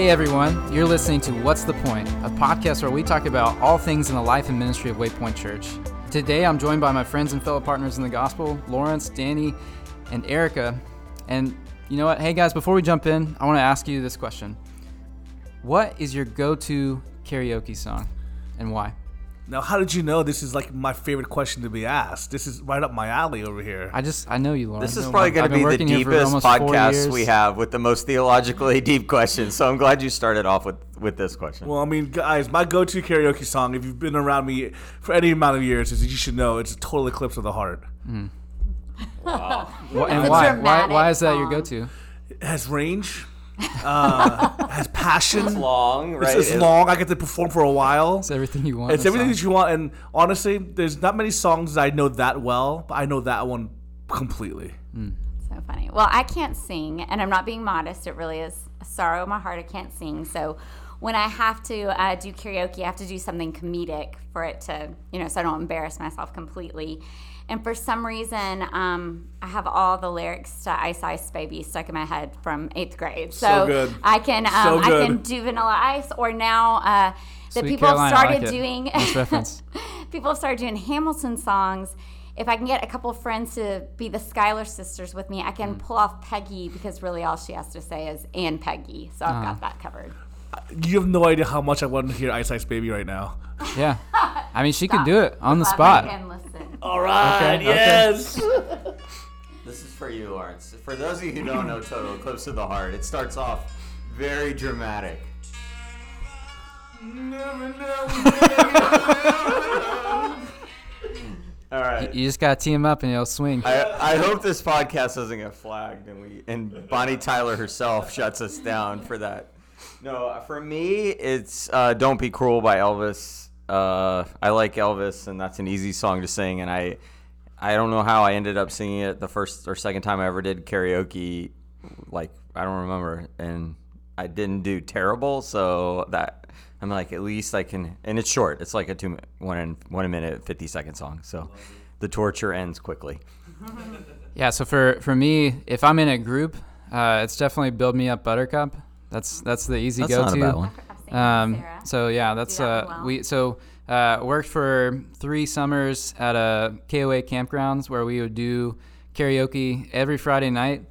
Hey everyone, you're listening to What's the Point, a podcast where we talk about all things in the life and ministry of Waypoint Church. Today I'm joined by my friends and fellow partners in the gospel, Lawrence, Danny, and Erica. And you know what? Hey guys, before we jump in, I want to ask you this question What is your go to karaoke song and why? Now, how did you know this is like my favorite question to be asked? This is right up my alley over here. I just, I know you, Lawrence. This is probably going to be the working here for deepest almost podcast we have with the most theologically deep questions. So I'm glad you started off with, with this question. Well, I mean, guys, my go-to karaoke song, if you've been around me for any amount of years, is you should know it's a total eclipse of the heart. Hmm. Wha- It's and why? Why, why is that your go to? It has range, uh, has passion. long, It's, right? it's long. I get to perform for a while. It's everything you want. It's everything song. that you want. And honestly, there's not many songs that I know that well, but I know that one completely. So funny. Well, I can't sing, and I'm not being modest. It really is a sorrow in my heart. I can't sing. So when I have to uh, do karaoke, I have to do something comedic for it to, you know, so I don't embarrass myself completely. And for some reason, um, I have all the lyrics to Ice Ice Baby stuck in my head from eighth grade. So, So good. I can um, So I can do Vanilla Ice, or now uh, that people Caroline, have started like doing Nice people have started doing Hamilton songs. If I can get a couple friends to be the Schuyler sisters with me, I can Mm. pull off Peggy because really all she has to say is and Peggy. So I've Ah. got that covered. You have no idea how much I want to hear Ice Ice Baby right now. Yeah. I mean, she can do it on the Clap spot. and listen. All right, Okay, okay. yes. This is for you, Lawrence. For those of you who don't know Total Eclipse of the Heart, it starts off very dramatic. All right. You just gotta team him up and he'll swing. I, I hope this podcast doesn't get flagged and we and Bonnie Tyler herself shuts us down for that. No, for me, it's uh, "Don't Be Cruel" by Elvis. Uh, I like Elvis, and that's an easy song to sing. And I, I don't know how I ended up singing it the first or second time I ever did karaoke. Like I don't remember, and I didn't do terrible. So that I'm like, at least I can. And it's short. It's like a two, one and one minute fifty second song. So the torture ends quickly. Yeah. So for for me, if I'm in a group, uh, it's definitely "Build Me Up, Buttercup." That's that's the easy That's go not to. a bad one. I've seen that, Um, so yeah, that's that uh, well. we so uh, worked for three summers at a KOA campgrounds where we would do karaoke every Friday night,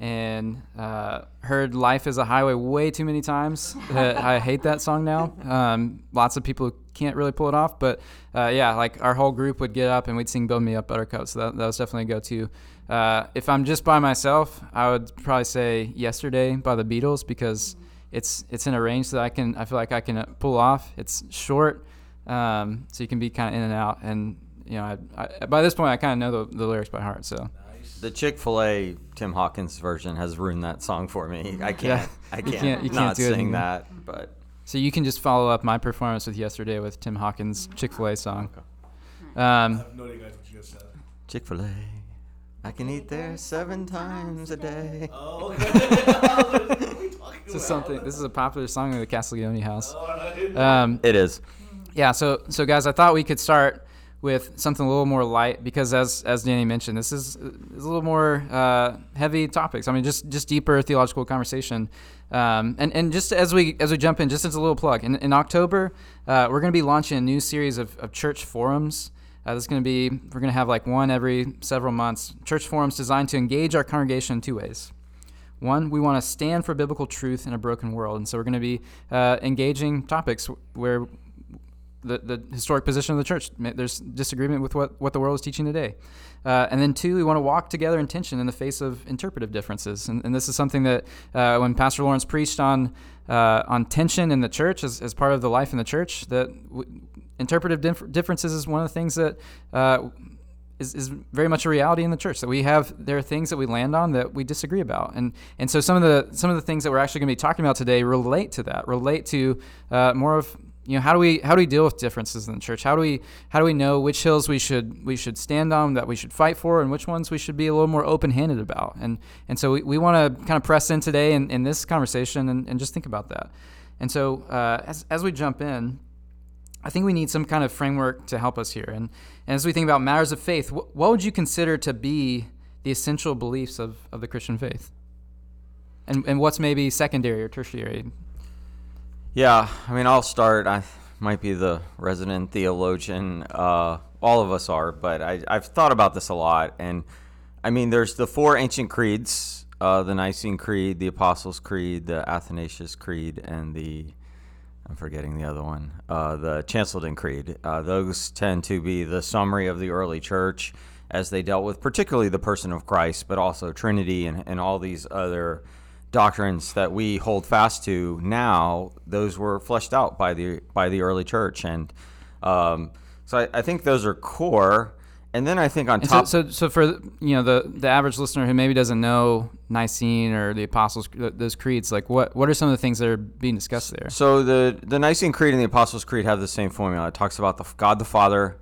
and uh, heard "Life Is a Highway" way too many times. Uh, I hate that song now. Um, lots of people can't really pull it off, but uh, yeah, like our whole group would get up and we'd sing "Build Me Up, Buttercup." So that, that was definitely a go-to. Uh, if I'm just by myself, I would probably say "Yesterday" by the Beatles because it's it's in a range that I can I feel like I can uh, pull off. It's short, um, so you can be kind of in and out. And you know, I, I, by this point, I kind of know the, the lyrics by heart. So The Chick Fil A Tim Hawkins version has ruined that song for me. I can't. Yeah. I can't, can't- you can't not do it sing anymore. that. But so you can just follow up my performance with "Yesterday" with Tim Hawkins' Chick Fil A song. Um, no idea, what you just said. Chick Fil A, I can eat there seven times a day. Oh, okay. this is something. This is a popular song in the Castiglione house. Um, It is. yeah so so guys i thought we could start with something a little more light because as as danny mentioned this is, is a little more uh, heavy topics i mean just just deeper theological conversation um, and and just as we as we jump in just as a little plug in, in october uh, we're going to be launching a new series of, of church forums uh, this is going to be we're going to have like one every several months church forums designed to engage our congregation in two ways one, we want to stand for biblical truth in a broken world. And so we're going to be uh, engaging topics where the, the historic position of the church, there's disagreement with what, what the world is teaching today. Uh, and then two, we want to walk together in tension in the face of interpretive differences. And, and this is something that uh, when Pastor Lawrence preached on, uh, on tension in the church as, as part of the life in the church, that w- interpretive dif- differences is one of the things that uh, is, is very much a reality in the church that we have there are things that we land on that we disagree about. And and so some of the some of the things that we're actually going to be talking about today relate to that relate to uh, more of you know how do we how do we deal with differences in the church? How do we how do we know which hills we should we should stand on that we should fight for and which ones we should be a little more open-handed about? And and so we, we want to kind of press in today in, in this conversation and, and just think about that. And so uh, as, as we jump in I think we need some kind of framework to help us here. And, and as we think about matters of faith, wh- what would you consider to be the essential beliefs of, of the Christian faith? And, and what's maybe secondary or tertiary? Yeah, I mean, I'll start. I might be the resident theologian. Uh, all of us are, but I, I've thought about this a lot. And I mean, there's the four ancient creeds uh, the Nicene Creed, the Apostles' Creed, the Athanasius Creed, and the I'm forgetting the other one, uh, the Chalcedon Creed. Uh, those tend to be the summary of the early church as they dealt with particularly the person of Christ, but also Trinity and, and all these other doctrines that we hold fast to now. Those were fleshed out by the by the early church, and um, so I, I think those are core. And then I think on And top, so, so, so for you know the the average listener who maybe doesn't know Nicene or the Apostles, those creeds, like what what are some of the things that are being discussed there? So the the Nicene Creed and the Apostles' Creed have the same formula. It talks about the God the Father,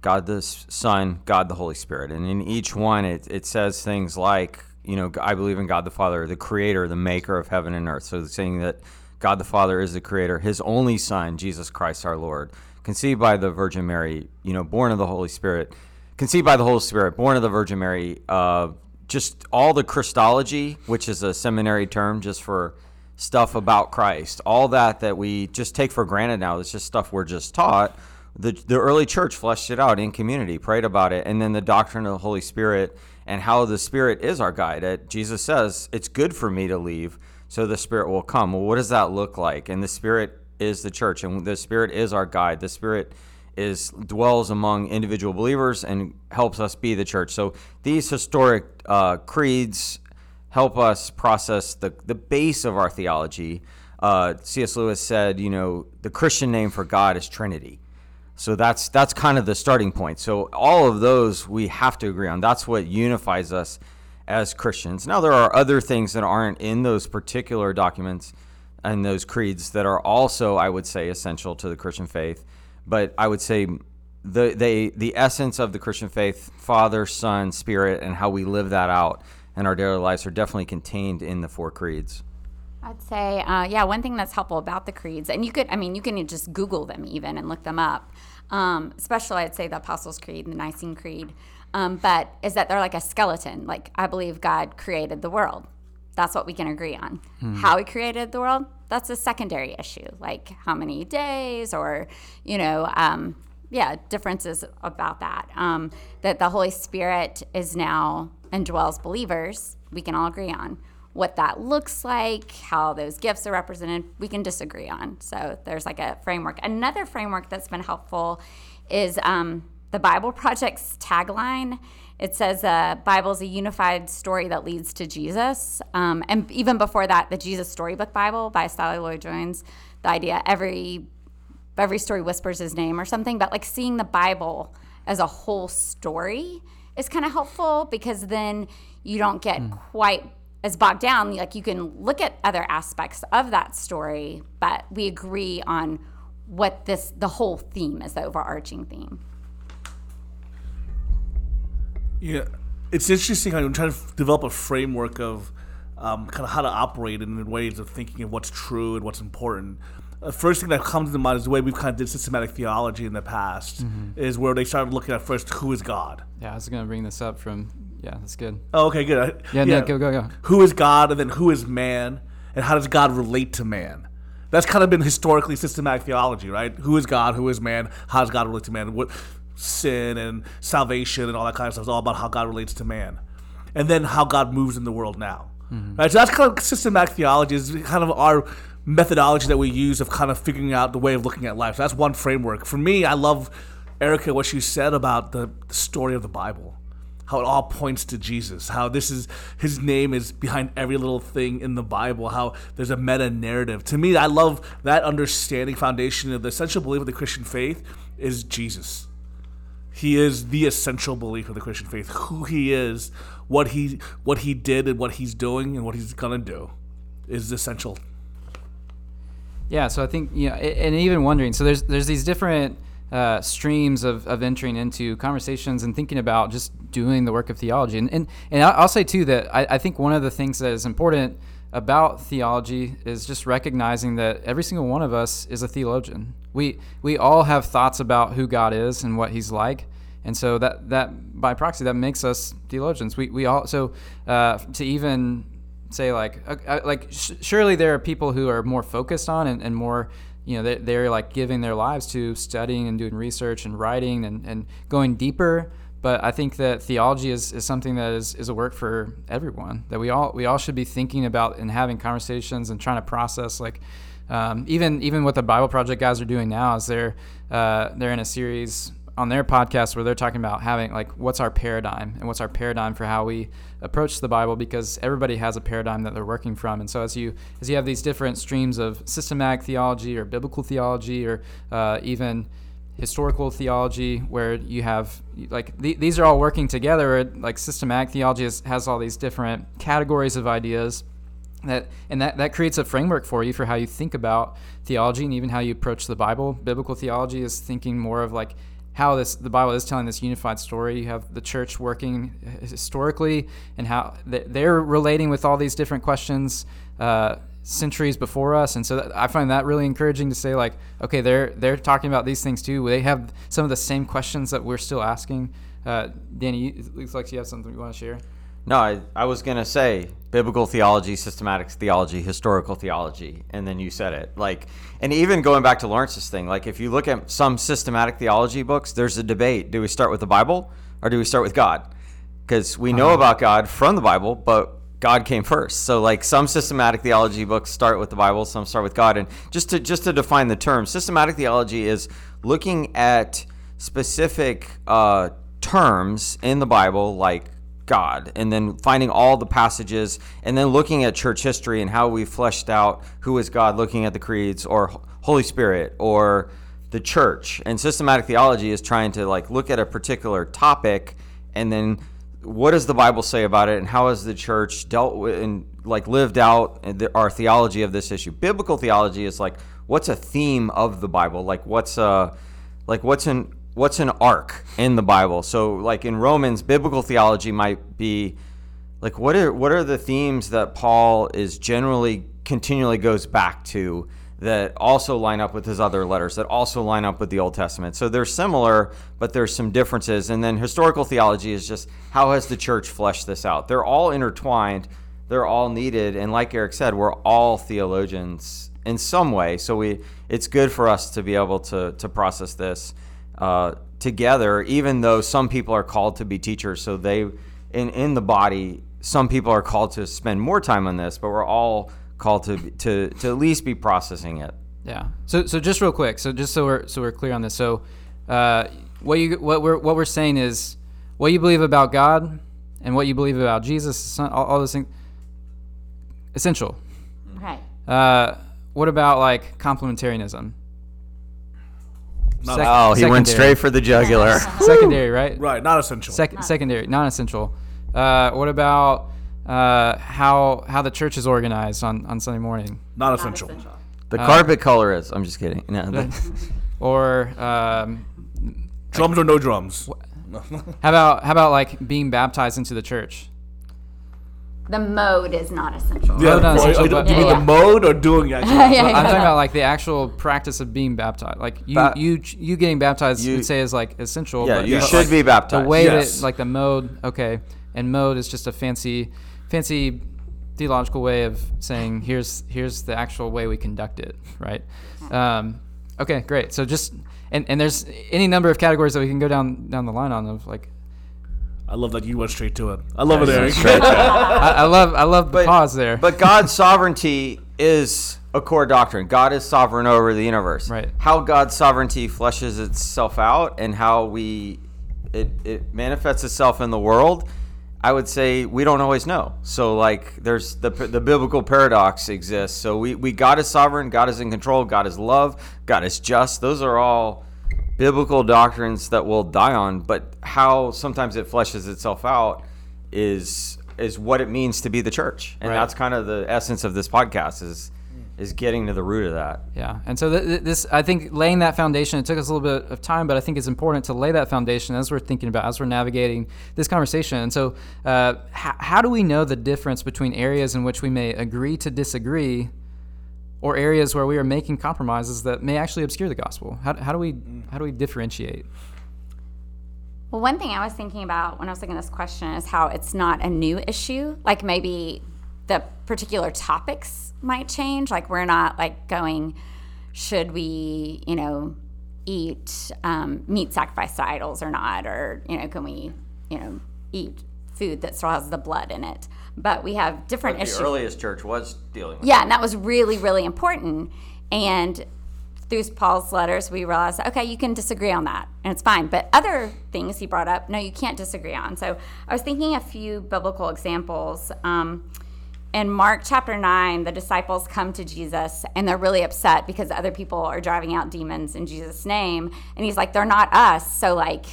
God the Son, God the Holy Spirit, and in each one it it says things like you know I believe in God the Father, the Creator, the Maker of heaven and earth. So it's saying that God the Father is the Creator, His only Son, Jesus Christ our Lord, conceived by the Virgin Mary, you know, born of the Holy Spirit, conceived by the Holy Spirit, born of the Virgin Mary. Uh, just all the Christology, which is a seminary term just for stuff about Christ, all that that we just take for granted now. It's just stuff we're just taught. The, the early church fleshed it out in community, prayed about it, and then the doctrine of the Holy Spirit and how the Spirit is our guide. It, Jesus says, It's good for me to leave so the Spirit will come. Well, what does that look like? And the Spirit is the church, and the Spirit is our guide. The Spirit is dwells among individual believers and helps us be the church. So these historic uh, creeds help us process the, the base of our theology. Uh, C.S. Lewis said, you know, the Christian name for God is Trinity. So that's that's kind of the starting point. So all of those we have to agree on. That's what unifies us as Christians. Now there are other things that aren't in those particular documents and those creeds that are also, I would say, essential to the Christian faith. But I would say the they the essence of the Christian faith, Father, Son, Spirit, and how we live that out in our daily lives are definitely contained in the four creeds. I'd say, uh, yeah, one thing that's helpful about the creeds, and you could, I mean, you can just Google them even and look them up. Um, especially, I'd say the Apostles' Creed and the Nicene Creed. Um, but is that they're like a skeleton. Like, I believe God created the world. That's what we can agree on. How He created the world, that's a secondary issue. Like, how many days or, you know, um, yeah, differences about that. Um, that the Holy Spirit is now indwells believers, we can all agree on. What that looks like, how those gifts are represented, we can disagree on. So there's like a framework. Another framework that's been helpful is um, the Bible Project's tagline. It says, uh, Bible is a unified story that leads to Jesus. Um, and even before that, the Jesus Storybook Bible by Sally Lloyd Jones, the idea every every story whispers his name or something, but like seeing the Bible as a whole story is kind of helpful because then you don't get quite as bogged down. Like you can look at other aspects of that story, but we agree on what this the whole theme is, the overarching theme. Yeah, it's interesting how I'm trying to develop a framework of um, kind of how to operate in ways of thinking of what's true and what's important. The first thing that comes to mind is the way we've kind of did systematic theology in the past, is where they started looking at first who is God. Yeah, I was gonna bring this up from. Yeah, that's good. Oh, okay, good. I- Yeah, no, go go go. Who is God, and then who is man, and how does God relate to man? That's kind of been historically systematic theology, right? Who is God? Who is man? How does God relate to man? What sin and salvation and all that kind of stuff is all about how God relates to man, and then how God moves in the world now. Mm-hmm. Right. So that's kind of systematic theology. Is kind of our methodology that we use of kind of figuring out the way of looking at life. So that's one framework. For me, I love Erica what she said about the, the story of the Bible how it all points to Jesus, how this is his name is behind every little thing in the Bible, how there's a meta narrative. To me, I love that understanding foundation of the essential belief of the Christian faith is Jesus. He is the essential belief of the Christian faith. Who he is, what he what he did and what he's doing and what he's gonna do is essential. Yeah, so I think you know, and even wondering. So there's there's these different uh, streams of, of entering into conversations and thinking about just doing the work of theology. And and, and I'll say too that I, I think one of the things that is important about theology is just recognizing that every single one of us is a theologian. We we all have thoughts about who God is and what He's like. And so that, that by proxy that makes us theologians. We, we all so uh, to even say like uh, uh, like sh- surely there are people who are more focused on and, and more you know they're, they're like giving their lives to studying and doing research and writing and, and going deeper but I think that theology is, is something that is, is a work for everyone that we all we all should be thinking about and having conversations and trying to process like um, even even what the Bible Project guys are doing now is they're uh, they're in a series on their podcast where they're talking about having like what's our paradigm and what's our paradigm for how we approach the Bible because everybody has a paradigm that they're working from. And so as you as you have these different streams of systematic theology or biblical theology or uh, even historical theology where you have like th- these are all working together like systematic theology has, has all these different categories of ideas that and that, that creates a framework for you for how you think about theology and even how you approach the bible. Biblical theology is thinking more of like how this the bible is telling this unified story. You have the church working historically and how they're relating with all these different questions uh, centuries before us. And so that, i find that really encouraging to say like okay they're they're talking about these things too. They have some of the same questions that we're still asking. Uh, danny it looks like you have something you want to share no I, I was going to say biblical theology systematic theology historical theology and then you said it like and even going back to lawrence's thing like if you look at some systematic theology books there's a debate do we start with the bible or do we start with god because we know uh-huh. about god from the bible but God came first. So like some systematic theology books start with the Bible, some start with God. And just to just to define the term, systematic theology is looking at specific uh, terms in the Bible, like God, and then finding all the passages, and then looking at church history and how we fleshed out who is God, looking at the creeds or Holy Spirit or the church. And systematic theology is trying to like look at a particular topic and then what does the Bible say about it, and how has the church dealt with and like lived out our theology of this issue? Biblical theology is like what's a theme of the Bible, like what's a like what's an what's an arc in the Bible. So like in Romans, biblical theology might be like what are what are the themes that Paul is generally continually goes back to that also line up with his other letters, that also line up with the Old Testament. So they're similar, but there's some differences. And then historical theology is just how has the church fleshed this out? They're all intertwined, they're all needed. And like Eric said, we're all theologians in some way. So we it's good for us to be able to, to process this uh, together, even though some people are called to be teachers. So they, in, in the body, some people are called to spend more time on this, but we're all called to to to at least be processing it. Yeah. So so just real quick. So just so we're so we're clear on this. So uh, what you what we're what we're saying is what you believe about God and what you believe about Jesus, all, all those things, essential. Right. Uh, what about like complementarianism? Sec- oh, he secondary. went straight for the jugular. secondary, right? Right, not essential. Sec- not. Secondary, non essential. Uh, what about uh, how how the church is organized on, on Sunday morning. Not essential. Not essential. The uh, carpet color is. I'm just kidding. No, or um, drums or no drums. how about how about like being baptized into the church? The mode is not essential. Yeah, not essential, you, mean yeah. the mode or doing it? yeah, yeah, I'm talking about like the actual practice of being baptized. Like you, ba- you, you getting baptized, you would say is like essential. Yeah, you should like, be baptized. The way yes. that like the mode, okay, and mode is just a fancy fancy theological way of saying here's here's the actual way we conduct it, right? Um, okay, great. So just and, and there's any number of categories that we can go down down the line on of like. I love that you went straight to it. I love it, Eric. I, I, love I love the but, pause there. But God's sovereignty is a core doctrine. God is sovereign over the universe. Right. How God's sovereignty fleshes itself out and how we it, it manifests itself in the world I would say we don't always know. So like there's the the biblical paradox exists. So we we God is sovereign, God is in control, God is love, God is just. Those are all biblical doctrines that we'll die on, but how sometimes it fleshes itself out is is what it means to be the church. And right. that's kind of the essence of this podcast is is getting to the root of that. Yeah, and so th- th- this, I think, laying that foundation. It took us a little bit of time, but I think it's important to lay that foundation as we're thinking about, as we're navigating this conversation. And so, uh, h- how do we know the difference between areas in which we may agree to disagree, or areas where we are making compromises that may actually obscure the gospel? How, how do we how do we differentiate? Well, one thing I was thinking about when I was looking at this question is how it's not a new issue. Like maybe the particular topics might change. Like we're not like going, should we, you know, eat um, meat sacrificed to idols or not, or you know, can we, you know, eat food that still has the blood in it? But we have different the issues. The earliest church was dealing with. Yeah, and that was really, really important. And through Paul's letters, we realized, okay, you can disagree on that, and it's fine. But other things he brought up, no, you can't disagree on. So I was thinking a few biblical examples. Um, in Mark chapter 9, the disciples come to Jesus and they're really upset because other people are driving out demons in Jesus' name. And he's like, they're not us. So, like,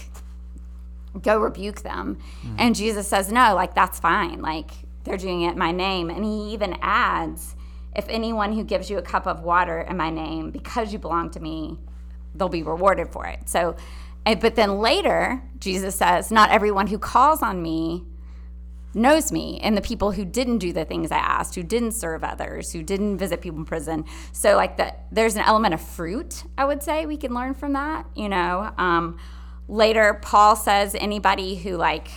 go rebuke them. And Jesus says, no, like, that's fine. Like, they're doing it in my name. And he even adds, if anyone who gives you a cup of water in my name, because you belong to me, they'll be rewarded for it. So, eh, but then later, Jesus says, not everyone who calls on me knows me and the people who didn't do the things I asked, who didn't serve others, who didn't visit people in prison. So like that there's an element of fruit, I would say we can learn from that, you know. Um, later Paul says anybody who like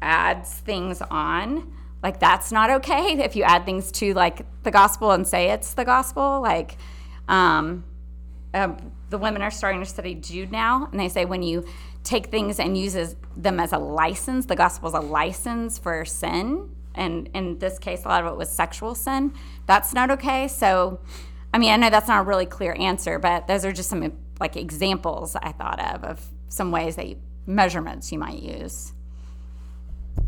adds things on, like that's not okay if you add things to like the gospel and say it's the gospel, like um, um, the women are starting to study Jude now, and they say when you take things and uses them as a license, the gospel is a license for sin, and in this case, a lot of it was sexual sin. That's not okay. So, I mean, I know that's not a really clear answer, but those are just some like examples I thought of of some ways that you, measurements you might use.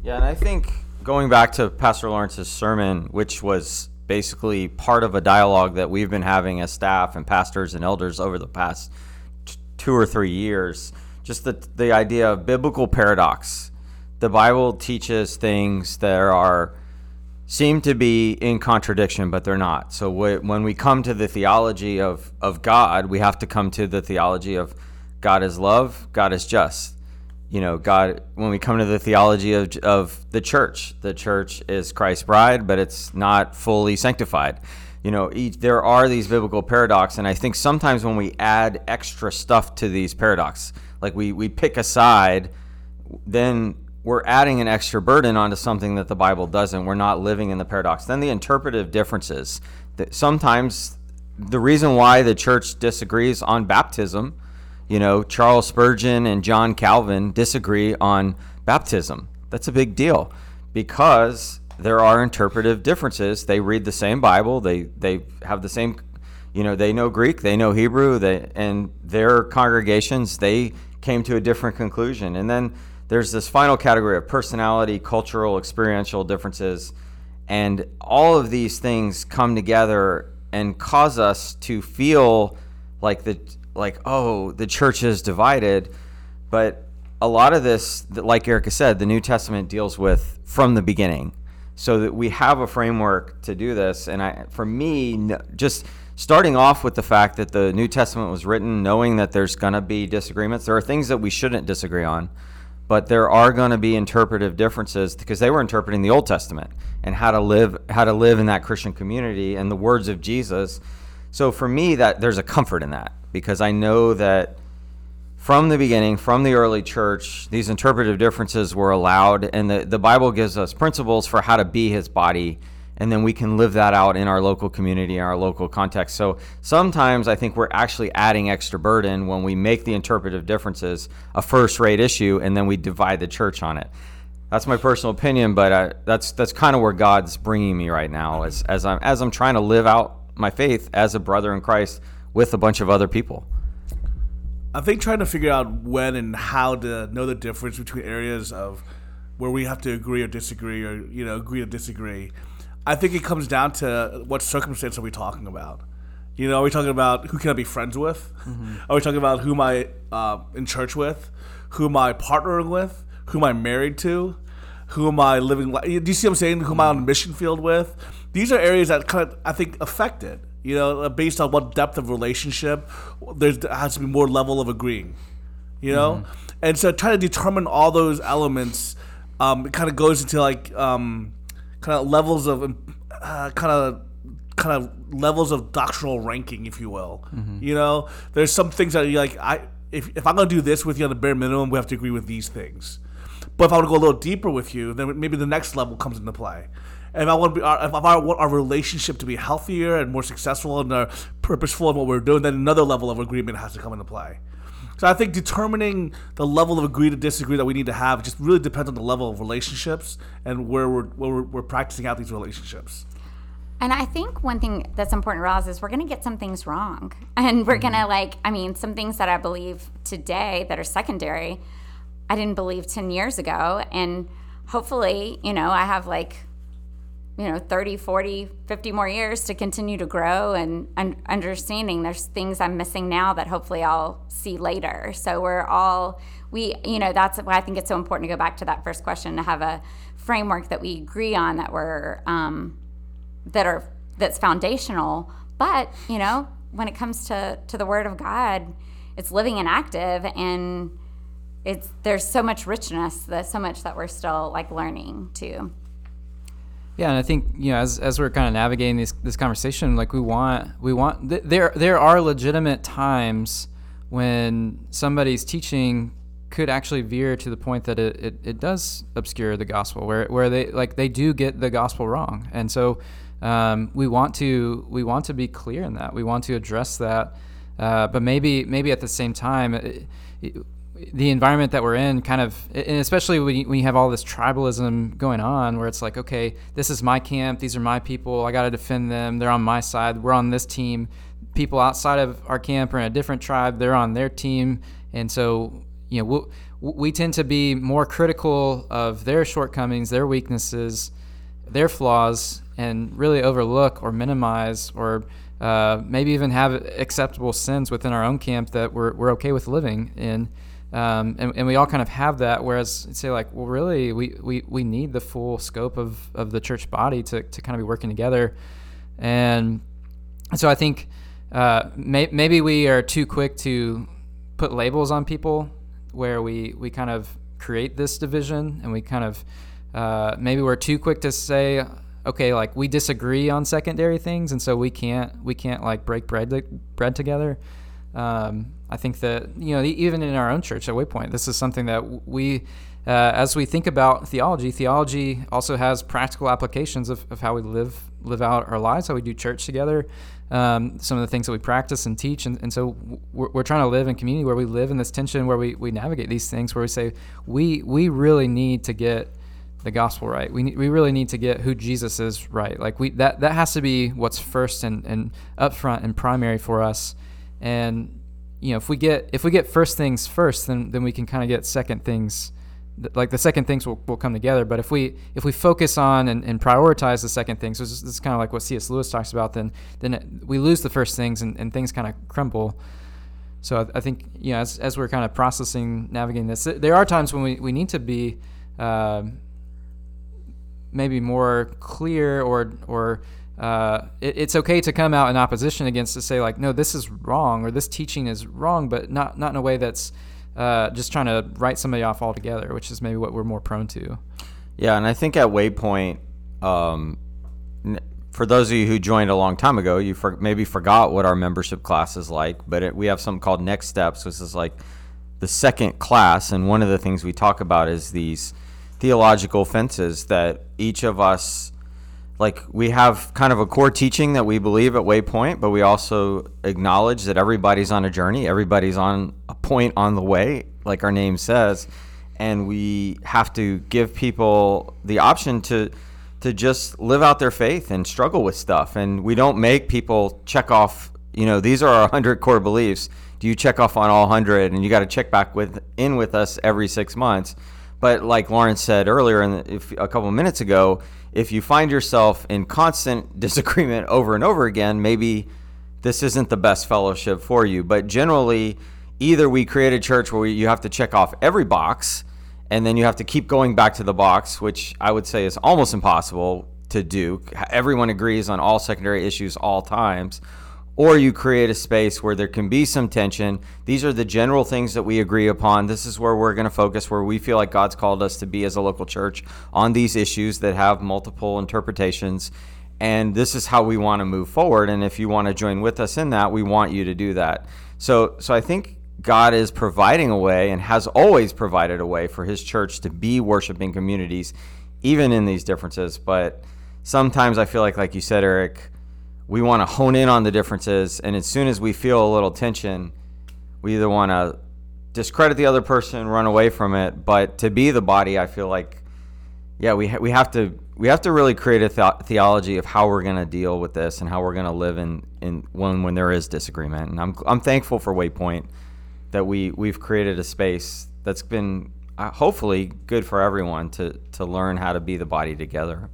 Yeah, and I think going back to Pastor Lawrence's sermon, which was basically part of a dialogue that we've been having as staff and pastors and elders over the past t- two or three years, just the, the idea of biblical paradox. The Bible teaches things that are seem to be in contradiction, but they're not. So wh- when we come to the theology of, of God, we have to come to the theology of God is love, God is just you know, God, when we come to the theology of, of the church, the church is Christ's bride, but it's not fully sanctified. You know, each, there are these biblical paradoxes, and I think sometimes when we add extra stuff to these paradoxes, like we, we pick a side, then we're adding an extra burden onto something that the Bible doesn't. We're not living in the paradox. Then the interpretive differences. That sometimes the reason why the church disagrees on baptism you know, Charles Spurgeon and John Calvin disagree on baptism. That's a big deal because there are interpretive differences. They read the same Bible, they they have the same you know, they know Greek, they know Hebrew, they and their congregations they came to a different conclusion. And then there's this final category of personality, cultural, experiential differences, and all of these things come together and cause us to feel like the like, oh, the church is divided. But a lot of this, like Erica said, the New Testament deals with from the beginning, so that we have a framework to do this. And I, for me, just starting off with the fact that the New Testament was written, knowing that there's going to be disagreements. There are things that we shouldn't disagree on, but there are going to be interpretive differences because they were interpreting the Old Testament and how to live, how to live in that Christian community and the words of Jesus. So for me, that there's a comfort in that because I know that from the beginning, from the early church, these interpretive differences were allowed, and the, the Bible gives us principles for how to be his body, and then we can live that out in our local community, in our local context. So sometimes I think we're actually adding extra burden when we make the interpretive differences a first rate issue, and then we divide the church on it. That's my personal opinion, but uh, that's that's kind of where God's bringing me right now, as, as I'm as I'm trying to live out my faith as a brother in Christ with a bunch of other people. I think trying to figure out when and how to know the difference between areas of where we have to agree or disagree or you know agree to disagree. I think it comes down to what circumstance are we talking about. You know, are we talking about who can I be friends with? Mm-hmm. Are we talking about who am I uh, in church with? Who am I partnering with? Who am I married to? Who am I living? Do you see what I'm saying? Who am I on the mission field with? These are areas that kind of I think affect it you know, uh, based on what depth of relationship, there has to be more level of agreeing. You know, mm-hmm. and so trying to determine all those elements, um, it kind of goes into like um, kind of levels of uh, kind of kind of levels of doctrinal ranking, if you will. Mm-hmm. You know, there's some things that you like. I if, if I'm gonna do this with you on the bare minimum, we have to agree with these things. But if I want to go a little deeper with you, then maybe the next level comes into play. And if I want to be, our, if I want our relationship to be healthier and more successful and uh, purposeful in what we're doing, then another level of agreement has to come into play. So I think determining the level of agree to disagree that we need to have just really depends on the level of relationships and where we're where we're, we're practicing out these relationships. And I think one thing that's important to realize is we're going to get some things wrong. And we're going to, like, I mean, some things that I believe today that are secondary, I didn't believe 10 years ago. And hopefully, you know, I have like, you know, 30, 40, 50 more years to continue to grow and, and understanding there's things I'm missing now that hopefully I'll see later. So we're all, we, you know, that's why I think it's so important to go back to that first question to have a framework that we agree on that we're, um, that are that's foundational but you know when it comes to to the word of god it's living and active and it's there's so much richness there's so much that we're still like learning too yeah and i think you know as, as we're kind of navigating this this conversation like we want we want th- there there are legitimate times when somebody's teaching could actually veer to the point that it, it, it does obscure the gospel where where they like they do get the gospel wrong and so um, we want to we want to be clear in that. We want to address that, uh, but maybe maybe at the same time. It, the environment that we're in kind of and especially when you, when you have all this tribalism going on where it's like okay this is my camp these are my people i got to defend them they're on my side we're on this team people outside of our camp are in a different tribe they're on their team and so you know we'll, we tend to be more critical of their shortcomings their weaknesses their flaws and really overlook or minimize or uh, maybe even have acceptable sins within our own camp that we're, we're okay with living in. Um, and, and we all kind of have that. Whereas say like, well, really, we, we, we need the full scope of, of the church body to, to kind of be working together. And so I think uh, may, maybe we are too quick to put labels on people where we, we kind of create this division and we kind of uh, maybe we're too quick to say okay, like we disagree on secondary things, and so we can't we can't like break bread bread together. Um, I think that you know even in our own church at Waypoint, this is something that we. Uh, as we think about theology, theology also has practical applications of, of how we live live out our lives, how we do church together, um, some of the things that we practice and teach. And, and so we're, we're, trying to live in community where we live in this tension, where we, we navigate these things, where we say, we, we really need to get the gospel right. We we really need to get who Jesus is right. Like we that that has to be what's first and and upfront and primary for us. And you know, if we get if we get first things first, then then we can kind of get second things. Like the second things will, will come together, but if we if we focus on and, and prioritize the second things, this is, kind of like what C.S. Lewis talks about. Then then it, we lose the first things and, and things kind of crumble. So I, I, think you know as, as we're kind of processing navigating this, there are times when we, we need to be um, maybe more clear or or uh, it, it's okay to come out in opposition against to say like no this is wrong or this teaching is wrong but not not in a way that's uh, just trying to write somebody off altogether which is maybe what we're more prone to. Yeah and i think at waypoint um, for those of you who joined a long time ago you for, maybe forgot what our membership class is like but it, we have something called next steps which is like the second class and one of the things we talk about is these theological fences that each of us like we have kind of a core teaching that we believe at waypoint but we also acknowledge that everybody's on a journey everybody's on a point on the way like our name says. And we have to give people the option to to just live out their faith and struggle with stuff. And we don't make people check off you know these are our 100 core beliefs. Do you check off on all 100 and you got to check back with in with us every 6 months. But like Lawrence said earlier, and a couple minutes ago, if you find yourself in constant disagreement over and over again, maybe this isn't the best fellowship for you. But generally, either we create a church where you have to check off every box, and then you have to keep going back to the box, which I would say is almost impossible to do. Everyone agrees on all secondary issues all times or you create a space where there can be some tension. These are the general things that we agree upon. This is where we're going to focus, where we feel like God's called us to be as a local church on these issues that have multiple interpretations. And this is how we want to move forward. And if you want to join with us in that, we want you to do that. So, so I think God is providing a way and has always provided a way for His church to be worshiping communities, even in these differences. But sometimes I feel like, like you said, Eric, we want to hone in on the differences, and as soon as we feel a little tension, we either want to discredit the other person, run away from it. But to be the body, I feel like, yeah, we ha- we have to we have to really create a th- theology of how we're going to deal with this and how we're going to live in in when when there is disagreement. And I'm I'm thankful for Waypoint that we we've created a space that's been uh, hopefully good for everyone to to learn how to be the body together.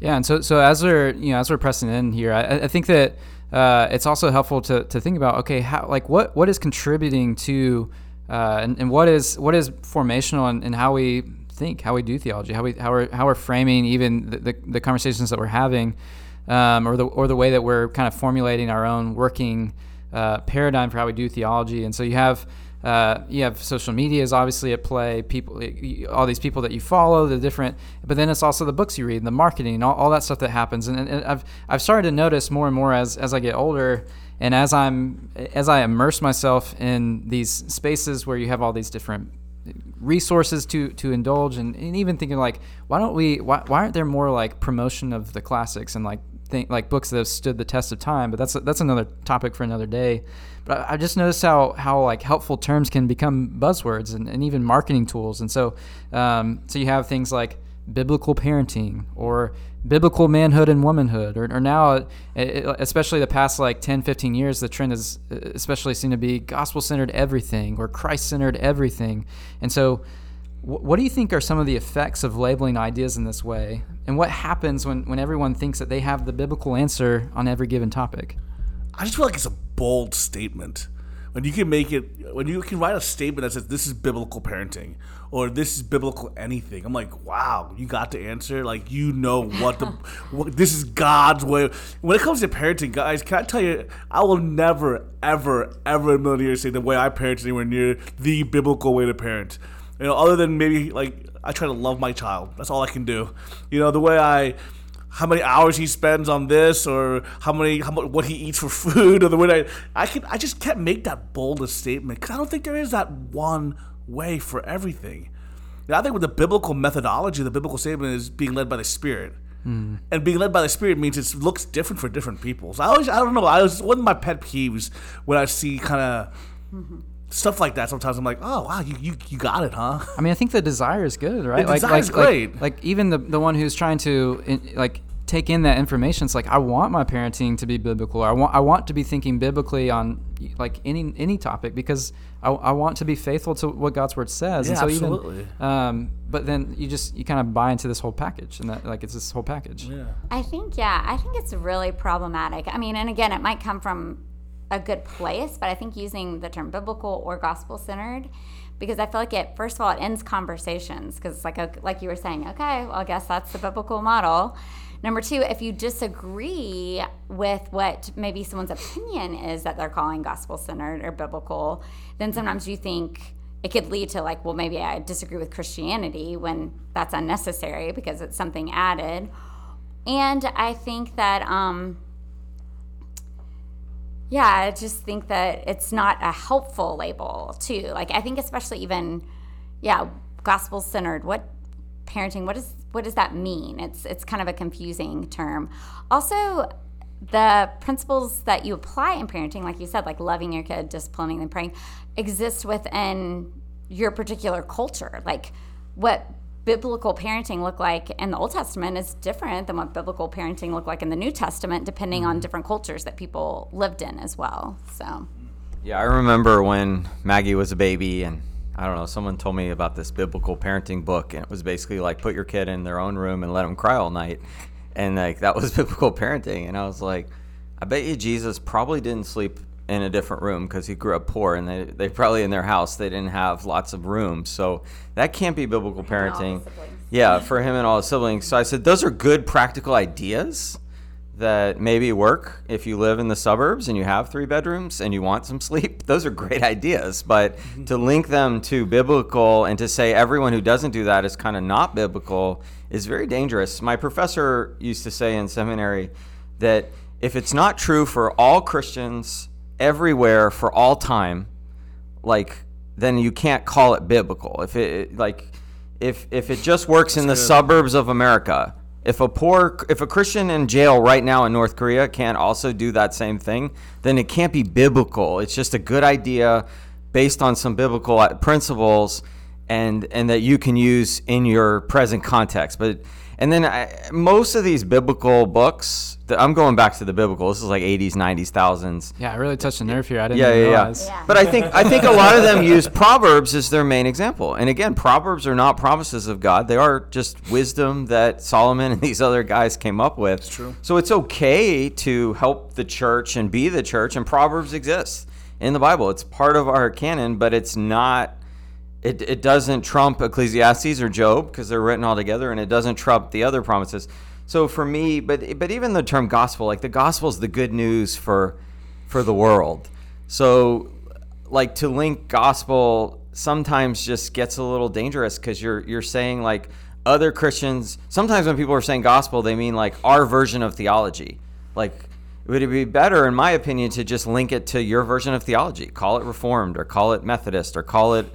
Yeah, and so so as we're you know as we're pressing in here, I, I think that uh, it's also helpful to, to think about okay how like what what is contributing to uh, and, and what is what is formational and, how we think, how we do theology, how we how we're how we're framing even the, the, the conversations that we're having, um, or the or the way that we're kind of formulating our own working uh, paradigm for how we do theology. And so you have uh, you have social media is obviously at play. People, all these people that you follow, the different. But then it's also the books you read, the marketing, all, all that stuff that happens. And, and I've I've started to notice more and more as as I get older, and as I'm as I immerse myself in these spaces where you have all these different resources to to indulge and, and even thinking like why don't we why, why aren't there more like promotion of the classics and like think like books that have stood the test of time but that's that's another topic for another day. But I, I just noticed how how like helpful terms can become buzzwords and, and even marketing tools. And so um, so you have things like biblical parenting or biblical manhood and womanhood or, or now especially the past like 10 15 years the trend is especially seen to be gospel centered everything or christ centered everything. And so what do you think are some of the effects of labeling ideas in this way? And what happens when, when everyone thinks that they have the biblical answer on every given topic? I just feel like it's a bold statement. When you can make it when you can write a statement that says this is biblical parenting or this is biblical anything i'm like wow you got the answer? Like you know what the what, this is god's way. When it comes to parenting guys can i tell you i will never ever ever in a million years say the way i parent is anywhere near the biblical way to parent you know other than maybe like i try to love my child that's all i can do you know the way i how many hours he spends on this or how many how much what he eats for food or the way I I can I just can't make that bold a statement because I don't think there is that one way for everything. And I think with the biblical methodology, the biblical statement is being led by the Spirit. Mm. And being led by the Spirit means it looks different for different people. So I always, I don't know, I was one of my pet peeves when I see kind of mm-hmm. Stuff like that. Sometimes I'm like, oh wow, you, you, you got it, huh? I mean, I think the desire is good, right? The like, desire is great. Like, like, even the the one who's trying to like take in that information. It's like I want my parenting to be biblical. I want I want to be thinking biblically on like any any topic because I, I want to be faithful to what God's word says. Yeah, and so absolutely. Even, um, but then you just you kind of buy into this whole package, and that like it's this whole package. Yeah. I think yeah, I think it's really problematic. I mean, and again, it might come from a good place, but I think using the term biblical or gospel centered because I feel like it first of all it ends conversations because it's like a, like you were saying okay well I guess that's the biblical model Number two, if you disagree with what maybe someone's opinion is that they're calling gospel centered or biblical, then sometimes you think it could lead to like, well, maybe I disagree with Christianity when that's unnecessary because it's something added. And I think that, um, yeah, I just think that it's not a helpful label too. Like, I think especially even, yeah, gospel centered. What parenting? What is what does that mean? It's it's kind of a confusing term. Also, the principles that you apply in parenting, like you said, like loving your kid, disciplining them, praying, exist within your particular culture. Like what biblical parenting look like in the Old Testament is different than what biblical parenting looked like in the New Testament, depending on mm-hmm. different cultures that people lived in as well. So, yeah, I remember when Maggie was a baby and I don't know, someone told me about this biblical parenting book, and it was basically like put your kid in their own room and let them cry all night. And like that was biblical parenting. And I was like, I bet you Jesus probably didn't sleep in a different room because he grew up poor and they, they probably in their house they didn't have lots of rooms so that can't be biblical parenting yeah for him and all his siblings so i said those are good practical ideas that maybe work if you live in the suburbs and you have three bedrooms and you want some sleep. Those are great ideas. But mm-hmm. to link them to biblical and to say everyone who doesn't do that is kind of not biblical is very dangerous. My professor used to say in seminary that if it's not true for all Christians everywhere for all time, like then you can't call it biblical. If it like if if it just works That's in the good. suburbs of America, If a poor, if a Christian in jail right now in North Korea can't also do that same thing, then it can't be biblical. It's just a good idea based on some biblical uh, principles and and that you can use in your present context. But and then I, most of these biblical books, the, I'm going back to the biblical. This is like 80s, 90s, thousands. Yeah, I really touched a nerve here. I didn't Yeah, yeah, yeah, realize. Yeah. But I think I think a lot of them use proverbs as their main example. And again, proverbs are not promises of God; they are just wisdom that Solomon and these other guys came up with. true. So it's okay to help the church and be the church, and proverbs exist in the Bible. It's part of our canon, but it's not. It, it doesn't trump Ecclesiastes or Job because they're written all together, and it doesn't trump the other promises. So for me, but but even the term gospel, like the gospel is the good news for for the world. So like to link gospel sometimes just gets a little dangerous because you're you're saying like other Christians. Sometimes when people are saying gospel, they mean like our version of theology. Like would it be better, in my opinion, to just link it to your version of theology? Call it Reformed or call it Methodist or call it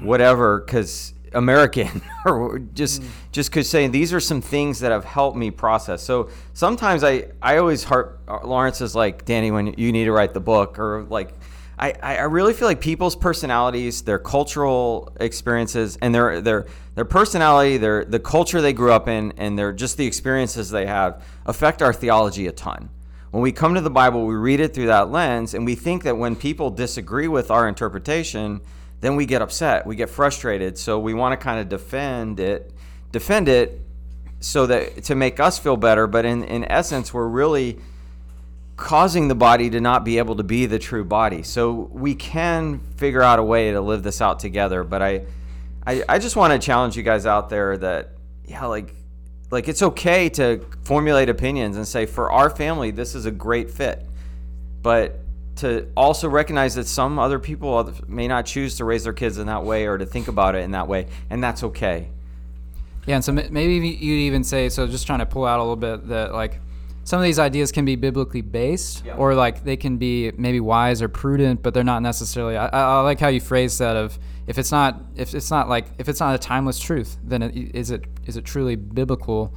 whatever, because American or just mm. just because saying these are some things that have helped me process. So sometimes I I always heart uh, Lawrence is like Danny when you need to write the book or like. I, I really feel like people's personalities, their cultural experiences, and their their their personality, their the culture they grew up in, and their just the experiences they have affect our theology a ton. When we come to the Bible, we read it through that lens, and we think that when people disagree with our interpretation, then we get upset, we get frustrated. So we want to kind of defend it, defend it, so that to make us feel better. But in in essence, we're really causing the body to not be able to be the true body. So we can figure out a way to live this out together. But I, I, I just want to challenge you guys out there that yeah, like, like it's okay to formulate opinions and say for our family this is a great fit, but to also recognize that some other people may not choose to raise their kids in that way or to think about it in that way, and that's okay. Yeah, and so maybe you'd even say so. Just trying to pull out a little bit that like some of these ideas can be biblically based, Yeah. or like they can be maybe wise or prudent, but they're not necessarily. I, I like how you phrase that of if it's not if it's not like if it's not a timeless truth, then it, is it is it truly biblical?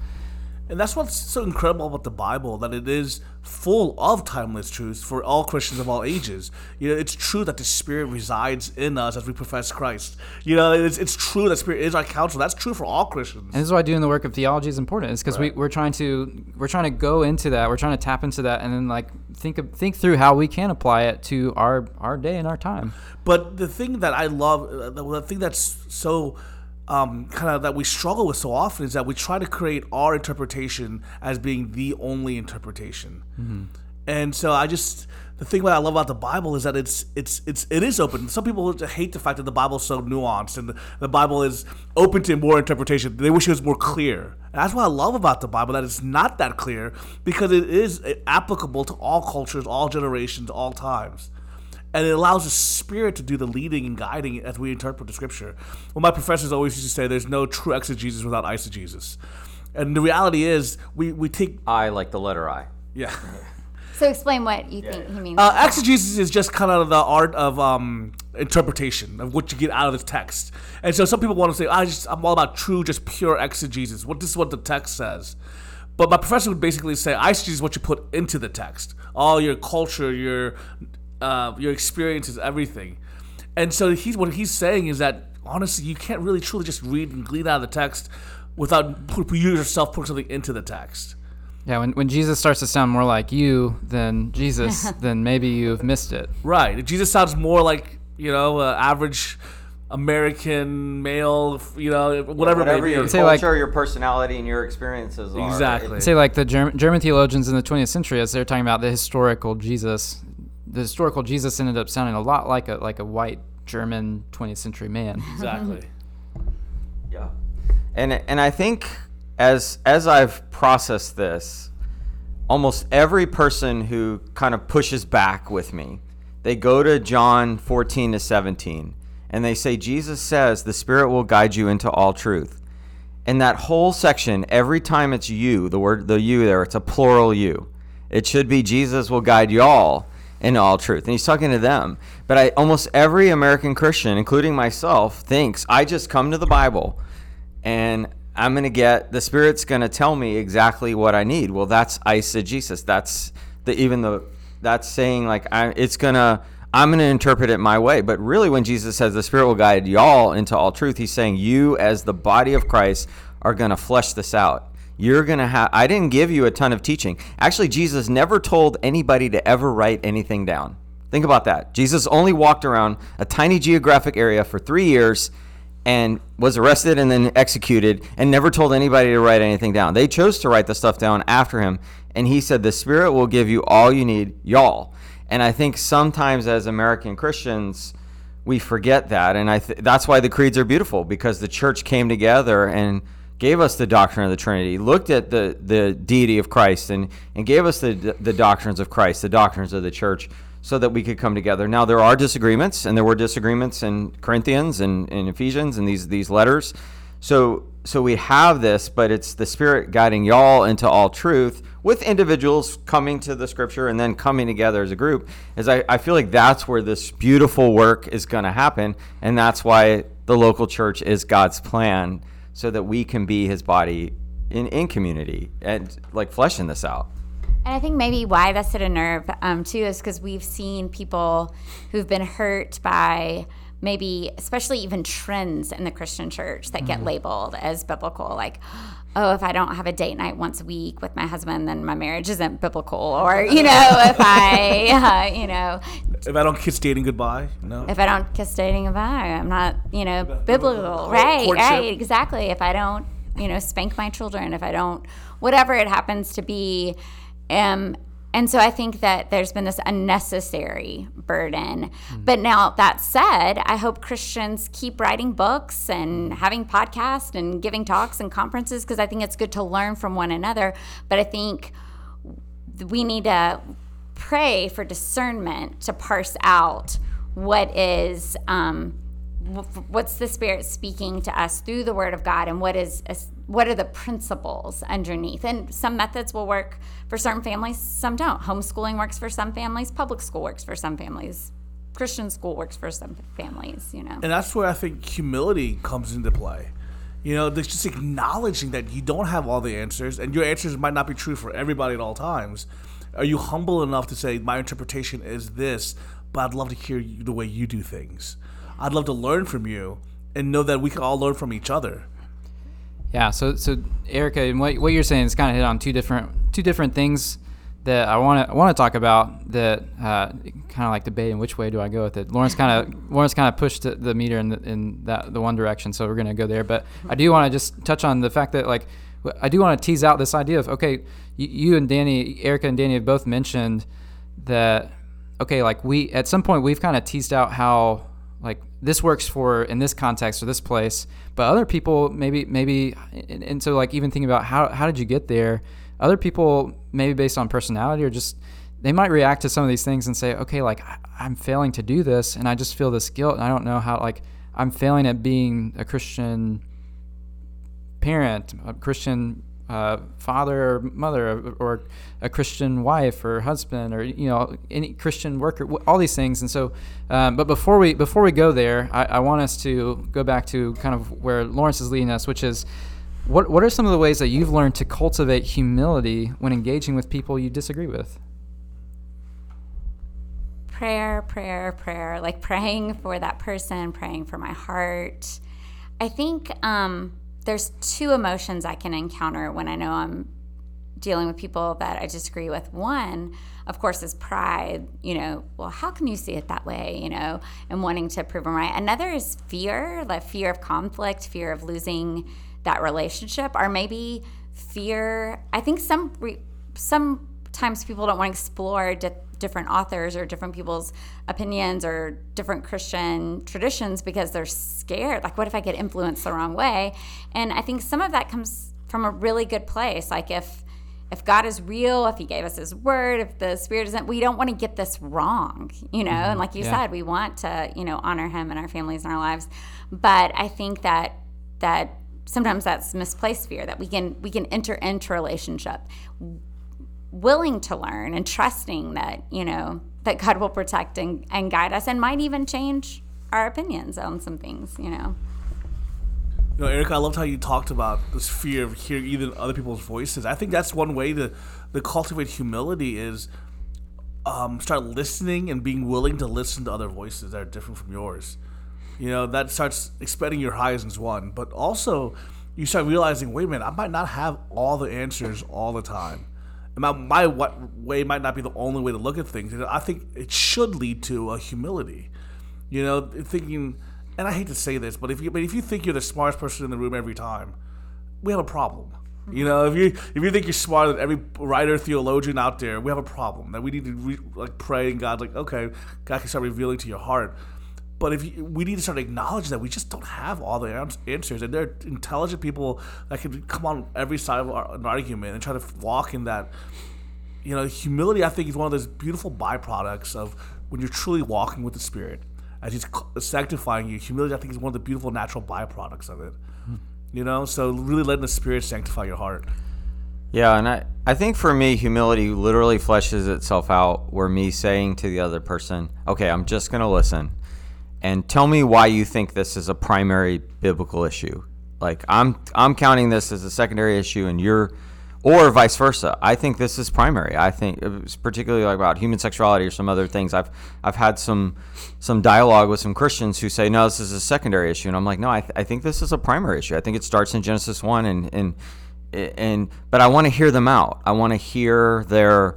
And that's what's so incredible about the Bible that it is full of timeless truths for all Christians of all ages. You know, it's true that the Spirit resides in us as we profess Christ. You know, it's, it's true that Spirit is our counsel. That's true for all Christians. And this is why doing the work of theology is important. Is because we, we're trying to we're trying to go into that. We're trying to tap into that, and then like think of, think through how we can apply it to our our day and our time. But the thing that I love, uh, the thing that's so um, kind of that we struggle with so often is that we try to create our interpretation as being the only interpretation. And so I just the thing that I love about the Bible is that it's it's it's it is open. Some people hate the fact that the Bible is so nuanced and the, the Bible is open to more interpretation. They wish it was more clear. And that's what I love about the Bible that it's not that clear because it is applicable to all cultures, all generations, all times and it allows the spirit to do the leading and guiding as we interpret the scripture. Well, my professors always used to say, "There's no true exegesis without eisegesis," and the reality is, we we take I like the letter I. yeah. So explain what you think he means. Uh, exegesis is just kind of the art of um, interpretation of what you get out of the text, and so some people want to say, "I just I'm all about true, just pure exegesis." What this is what the text says. But my professor would basically say, eisegesis is what you put into the text, all your culture, your uh, your experiences, everything. And so he's what he's saying is that honestly, you can't really truly just read and glean out of the text without put, you yourself putting something into the text. Yeah, when, when Jesus starts to sound more like you than Jesus, then maybe you've missed it. Right. Jesus sounds more like you know uh, average American male, you know, whatever, Whatever it your be. Say, like- culture, your personality, and your experiences are. Exactly. Say like the German, German theologians in the 20th century, as they're talking about the historical Jesus, the historical Jesus ended up sounding a lot like a like a white German 20th century man. Exactly. Yeah. And and I think as as I've processed this, almost every person who kind of pushes back with me, they go to John 14 to 17 and they say Jesus says the spirit will guide you into all truth. And that whole section, every time it's you, the word the you there, it's a plural you. It should be Jesus will guide y'all in all truth. And he's talking to them. But I almost every American Christian, including myself, thinks I just come to the Bible and I'm going to get the Spirit's going to tell me exactly what I need. Well, that's eisegesis. That's the even the that's saying like I, it's gonna I'm going to interpret it my way. But really, when Jesus says the Spirit will guide y'all into all truth, he's saying you, as the body of Christ, are going to flesh this out. You're going to have, I didn't give you a ton of teaching. Actually, Jesus never told anybody to ever write anything down. Think about that. Jesus only walked around a tiny geographic area for three years and was arrested and then executed and never told anybody to write anything down. They chose to write the stuff down after him. And he said, The Spirit will give you all you need, y'all. And I think sometimes as American Christians, we forget that. And I th- that's why the creeds are beautiful because the church came together and gave us the doctrine of the Trinity, looked at the, the deity of Christ, and, and gave us the, the doctrines of Christ, the doctrines of the church, so that we could come together. Now, there are disagreements, and there were disagreements in Corinthians and in Ephesians and these, these letters. So, so we have this, but it's the Spirit guiding y'all into all truth with individuals coming to the scripture and then coming together as a group is I, I feel like that's where this beautiful work is going to happen and that's why the local church is god's plan so that we can be his body in, in community and like fleshing this out and I think maybe why that's hit a nerve um, too is because we've seen people who've been hurt by maybe, especially even trends in the Christian church that mm-hmm. get labeled as biblical. Like, oh, if I don't have a date night once a week with my husband, then my marriage isn't biblical. Or, you know, if I, uh, you know, if I don't kiss dating goodbye, no. If I don't kiss dating goodbye, I'm not, you know, biblical. Right, Courtship. right, exactly. If I don't, you know, spank my children, if I don't, whatever it happens to be. Um, and so I think that there's been this unnecessary burden. Mm-hmm. But now that said, I hope Christians keep writing books and having podcasts and giving talks and conferences because I think it's good to learn from one another. But I think we need to pray for discernment to parse out what is um, what's the spirit speaking to us through the word of god and what is what are the principles underneath? And some methods will work for certain families some don't. Homeschooling works for some families public school works for some families christian school works for some families you know. And that's where i think humility comes into play. You know just acknowledging that you don't have all the answers and your answers might not be true for everybody at all times. Are you humble enough to say my interpretation is this but i'd love to hear you, the way you do things. I'd love to learn from you and know that we can all learn from each other. Yeah. So, so Erica, and what, what you're saying is kind of hit on two different two different things that I want to want to talk about. That uh, kind of like debate. debating which way do I go with it. Lawrence kind of Lawrence kind of pushed the, the meter in the, in that the one direction, so we're gonna go there. But I do want to just touch on the fact that like I do want to tease out this idea of okay, you, you and Danny, Erica and Danny have both mentioned that okay, like we at some point we've kind of teased out how like this works for in this context or this place but other people maybe maybe and, and, so like even thinking about how, how did you get there? Other people maybe based on personality or just they might react to some of these things and say okay like i'm failing to do this and i just feel this guilt and i don't know how like i'm failing at being a christian parent a christian uh, father or mother or a Christian wife or husband or you know any Christian worker, all these things. And so, um, but before we before we go there, I, I, want us to go back to kind of where Lawrence is leading us, which is what what are some of the ways that you've learned to cultivate humility when engaging with people you disagree with? Prayer, prayer, prayer. Like praying for that person, praying for my heart. I think. Um, there's two emotions I can encounter when I know I'm dealing with people that I disagree with. One, of course, is pride. You know, well, how can you see it that way? You know, and wanting to prove them right. Another is fear, like fear of conflict, fear of losing that relationship, or maybe fear. I think some re- sometimes people don't want to explore di- different authors or different people's opinions or different Christian traditions because they're scared. Like, what if I get influenced the wrong way? And I think some of that comes from a really good place. Like, if if God is real, if He gave us His word, if the Spirit isn't, we don't want to get this wrong, you know. Mm-hmm. And like you yeah. said, we want to, you know, honor Him and our families and our lives. But I think that that sometimes that's misplaced fear that we can we can enter into relationship willing to learn and trusting that you know that god will protect and, and guide us and might even change our opinions on some things you know You know, Erica, I loved how you talked about this fear of hearing even other people's voices. I think that's one way to, to cultivate humility is um, start listening and being willing to listen to other voices that are different from yours. You know, that starts expanding your horizons, one, but also you start realizing, wait a minute, I might not have all the answers all the time. My, my what way might not be the only way to look at things. I think it should lead to a humility. You know, thinking, and I hate to say this, but if you but if you think you're the smartest person in the room every time, we have a problem. You know, if you if you think you're smarter than every writer theologian out there, we have a problem. That we need to re, like pray and God like okay, God can start revealing to your heart. But if you, we need to start acknowledging that we just don't have all the answers, and there are intelligent people that can come on every side of our, an argument and try to walk in that. You know, humility I think is one of those beautiful byproducts of when you're truly walking with the Spirit, as He's sanctifying you. Humility I think is one of the beautiful natural byproducts of it. Hmm. You know, so really letting the Spirit sanctify your heart. Yeah, and I, I think for me, humility literally fleshes itself out where me saying to the other person, okay, I'm just going to listen and tell me why you think this is a primary biblical issue. Like I'm I'm counting this as a secondary issue and you're or vice versa. I think this is primary. I think uh, it's particularly like about human sexuality or some other things. I've I've had some some dialogue with some Christians who say no, this is a secondary issue, and I'm like, no, I, th- I think this is a primary issue. I think it starts in Genesis one, and and and but I want to hear them out. I want to hear their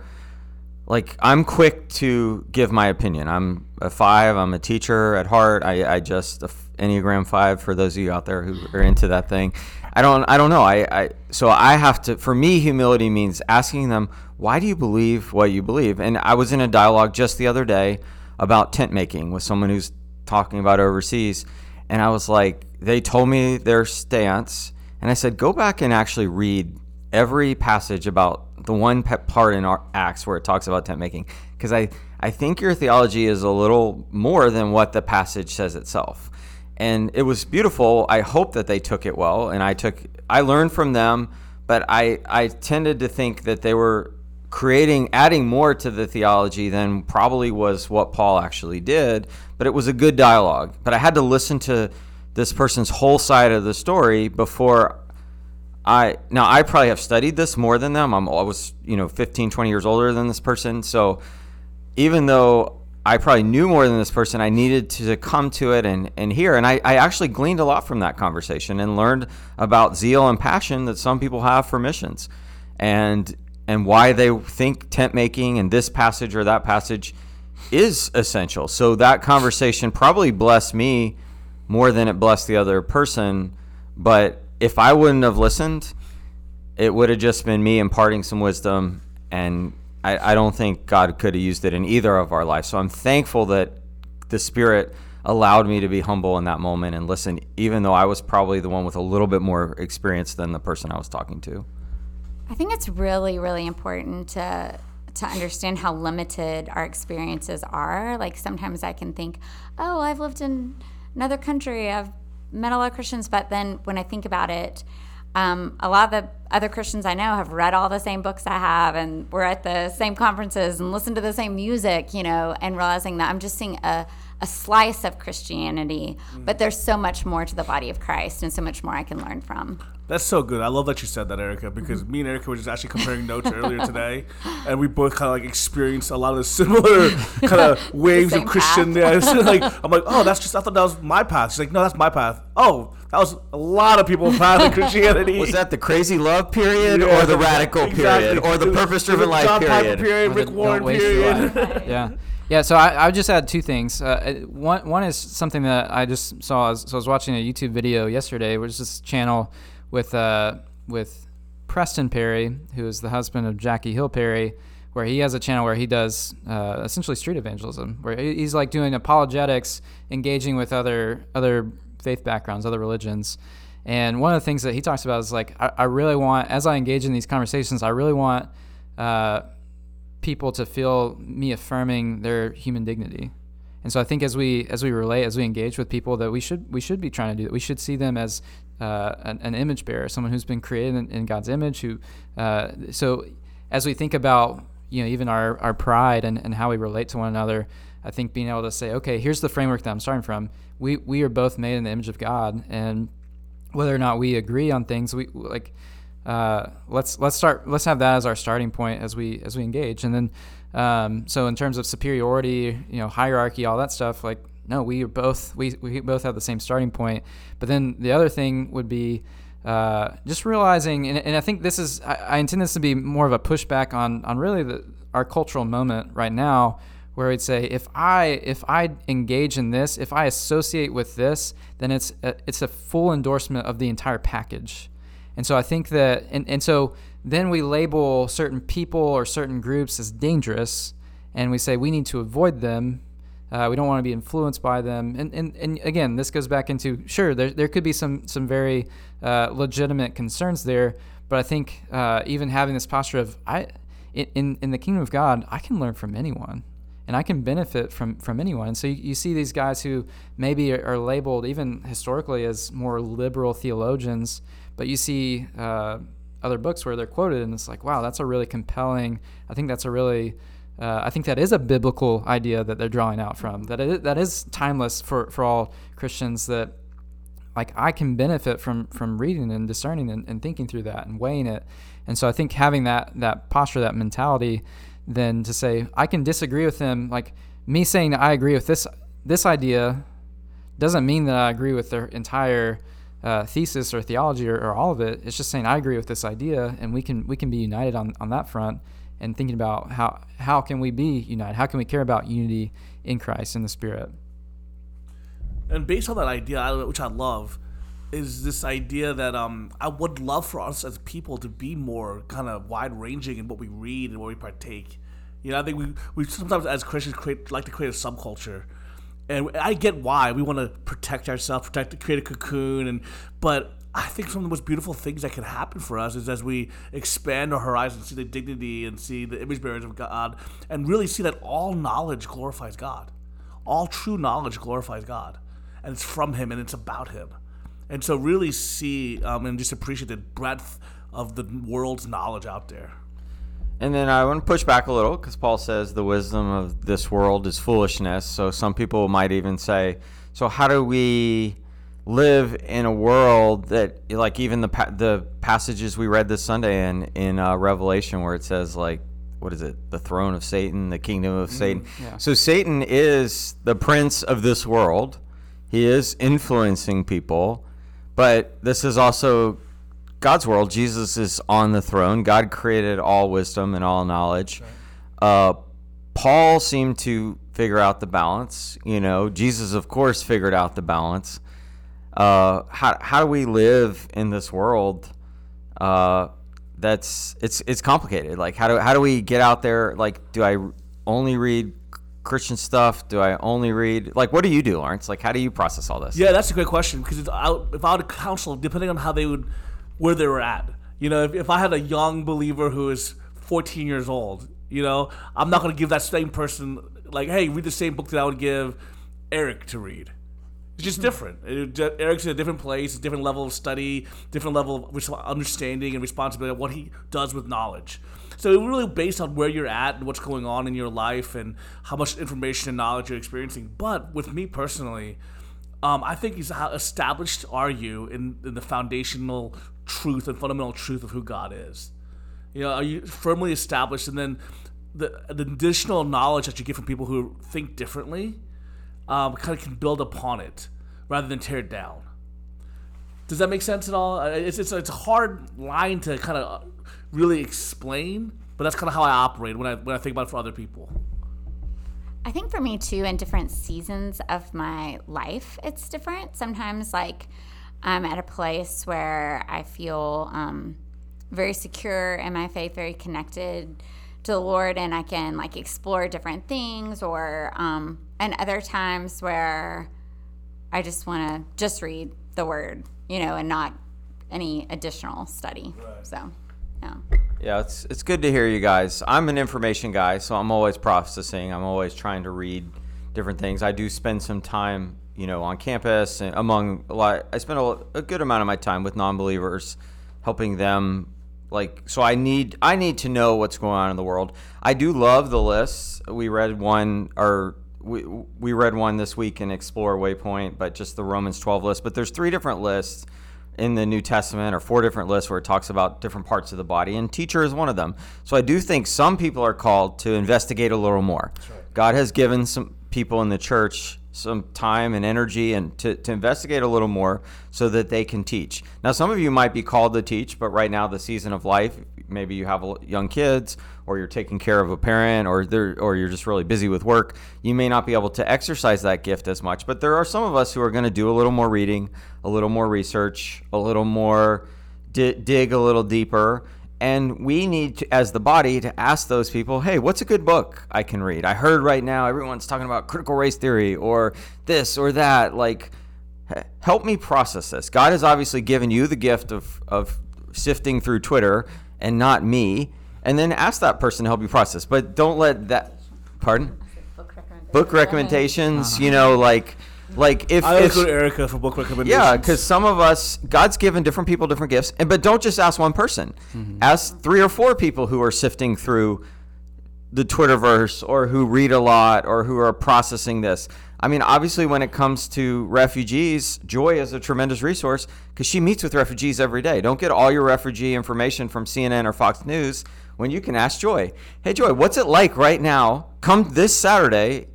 like I'm quick to give my opinion. I'm a five. I'm a teacher at heart. I, I just uh, Enneagram five for those of you out there who are into that thing. I don't I don't know. I, I so I have to for me humility means asking them why do you believe what you believe. And I was in a dialogue just the other day about tent making with someone who's talking about overseas, and I was like, they told me their stance, and I said, go back and actually read every passage about the one part in our Acts where it talks about tent making, because I I think your theology is a little more than what the passage says itself. And it was beautiful. I hope that they took it well, and I took I learned from them, but I I tended to think that they were creating adding more to the theology than probably was what Paul actually did, but it was a good dialogue. But I had to listen to this person's whole side of the story before I now I probably have studied this more than them. I'm I was, you know, 15, 20 years older than this person. So even though I probably knew more than this person, I needed to come to it and, and hear. And I, I actually gleaned a lot from that conversation and learned about zeal and passion that some people have for missions and and why they think tent making and this passage or that passage is essential. So that conversation probably blessed me more than it blessed the other person. But if I wouldn't have listened, it would have just been me imparting some wisdom and I, I don't think God could have used it in either of our lives. So I'm thankful that the Spirit allowed me to be humble in that moment and listen, even though I was probably the one with a little bit more experience than the person I was talking to. I think it's really, really important to to understand how limited our experiences are. Like sometimes I can think, oh, I've lived in another country, I've met a lot of Christians, but then when I think about it, um, a lot of the other Christians I know have read all the same books I have, and we're at the same conferences and listen to the same music, you know, and realizing that I'm just seeing a, a slice of Christianity, mm. but there's so much more to the body of Christ and so much more I can learn from. That's so good. I love that you said that, Erica, because mm-hmm. me and Erica were just actually comparing notes earlier today, and we both kind of like experienced a lot of the similar kind of waves of Christianness. like I'm like, oh, that's just I thought that was my path. She's like, no, that's my path. Oh, that was a lot of people's path in Christianity. was that the crazy love period, yeah, or the radical exactly. period, or the purpose-driven life John period? Piper period, Rick Warren period. yeah. Yeah, so I, I would just add two things. Uh, one, one is something that I just saw. So I was watching a YouTube video yesterday, which is this channel with uh, with Preston Perry, who is the husband of Jackie Hill Perry, where he has a channel where he does uh, essentially street evangelism, where he's like doing apologetics, engaging with other other faith backgrounds, other religions. And one of the things that he talks about is like, I, I really want, as I engage in these conversations, I really want uh, people to feel me affirming their human dignity. And so I think as we as we relate, as we engage with people, that we should we should be trying to do that. We should see them as uh, an, an, image bearer, someone who's been created in, in God's image. Who, uh, so as we think about you know even our, our pride and, and how we relate to one another, I think being able to say, okay, here's the framework that I'm starting from. We we are both made in the image of God, and whether or not we agree on things, we like uh, let's let's start let's have that as our starting point as we as we engage, and then um, so in terms of superiority, you know, hierarchy, all that stuff, like no, we are both we we both have the same starting point. But then the other thing would be uh, just realizing, and, and I think this is I, I intend this to be more of a pushback on on really the, our cultural moment right now where we'd say if I if I engage in this, if I associate with this, then it's a, it's a full endorsement of the entire package. And so I think that, and, and so then we label certain people or certain groups as dangerous, and we say we need to avoid them. Uh, we don't want to be influenced by them. And, and, and again, this goes back into sure, there, there could be some, some very uh, legitimate concerns there, but I think uh, even having this posture of, I, in, in the kingdom of God, I can learn from anyone and I can benefit from from anyone. So you, you see these guys who maybe are, are, labeled even historically as more liberal theologians, but you see uh, other books where they're quoted, and it's like, wow, that's a really compelling. I think that's a really uh, I think that is a biblical idea that they're drawing out from. That it, that is timeless for, for all Christians. That like I can benefit from from reading and discerning and, and thinking through that and weighing it. And so I think having that that posture, that mentality, then to say I can disagree with them. Like me saying I agree with this this idea doesn't mean that I agree with their entire uh, thesis or theology or, or, all of it. It's just saying I agree with this idea, and we can we can be united on, on that front. And thinking about how how can we be united? How can we care about unity in Christ in the Spirit? And based on that idea, which I love, is this idea that um, I would love for us as people to be more kind of wide ranging in what we read and what we partake. You know, I think we we sometimes as Christians create like to create a subculture and I get why we want to protect ourselves, protect, create a cocoon, and but I think some of the most beautiful things that can happen for us is as we expand our horizons, see the dignity and see the image bearers of God, and really see that all knowledge glorifies God, all true knowledge glorifies God, and it's from Him and it's about Him, and so really see um, and just appreciate the breadth of the world's knowledge out there. And then I want to push back a little because Paul says the wisdom of this world is foolishness. So some people might even say, so how do we live in a world that, like even the the passages we read this Sunday in in uh, Revelation, where it says like, what is it, the throne of Satan, the kingdom of mm, Satan. Yeah. So Satan is the prince of this world. He is influencing people, but this is also God's world, Jesus is on the throne. God created all wisdom and all knowledge. Right. Uh, Paul seemed to figure out the balance. You know, Jesus, of course, figured out the balance. Uh, how how do we live in this world? Uh, that's it's it's complicated. Like how do how do we get out there? Like, do I only read Christian stuff? Do I only read like what do you do, Lawrence? Like, how do you process all this? Yeah, that's a great question because if I would counsel, depending on how they would where they were at. You know, if, if I had a young believer who is 14 years old, you know, I'm not going to give that same person, like, hey, read the same book that I would give Eric to read. It's just different. It, Eric's in a different place, different level of study, different level of understanding and responsibility of what he does with knowledge. So it really based on where you're at and what's going on in your life and how much information and knowledge you're experiencing. But with me personally, um, I think he's how established are you in, in the foundational truth and fundamental truth of who God is? You know, are you firmly established? And then the, the additional knowledge that you get from people who think differently um, kind of can build upon it rather than tear it down. Does that make sense at all? Uh, it's, it's, it's a hard line to kind of really explain, but that's kind of how I operate when I, when I think about it for other people. I think for me too, in different seasons of my life, it's different. Sometimes, like, I'm at a place where I feel um, very secure in my faith, very connected to the Lord, and I can like explore different things. Or um, and other times where I just want to just read the Word, you know, and not any additional study. Right. So, yeah. Yeah, it's it's good to hear you guys. I'm an information guy, so I'm always processing. I'm always trying to read different things. I do spend some time you know, on campus and among a lot. I spend a, a good amount of my time with non-believers, helping them. Like, so I need I need to know what's going on in the world. I do love the lists. We read one, or we we read one this week in Explore Waypoint, but just the Romans 12 list. But there's three different lists in the New Testament, or four different lists where it talks about different parts of the body, and teacher is one of them. So I do think some people are called to investigate a little more. God has given some people in the church some time and energy and to, to investigate a little more so that they can teach. Now, some of you might be called to teach, but right now, the season of life, maybe you have young kids or you're taking care of a parent or they're, or you're just really busy with work, you may not be able to exercise that gift as much. But there are some of us who are going to do a little more reading, a little more research, a little more di- dig a little deeper. And we need to, as the body to ask those people hey what's a good book i can read? I heard right now everyone's talking about critical race theory or this or that. Like help me process this. God has obviously given you the gift of, of sifting through twitter and not me and then ask that person to help you process but don't let that pardon Book recommendations. book recommendations uh-huh. you know like like if, I if look to Erica for book recommendations. yeah, because some of us, God's given different people different gifts, and but don't just ask one person. Mm-hmm. Ask three or four people who are sifting through the Twitterverse or who read a lot or who are processing this. I mean, obviously, when it comes to refugees, Joy is a tremendous resource because she meets with refugees every day. Don't get all your refugee information from CNN or Fox News when you can ask Joy. Hey, Joy, what's it like right now? Come this Saturday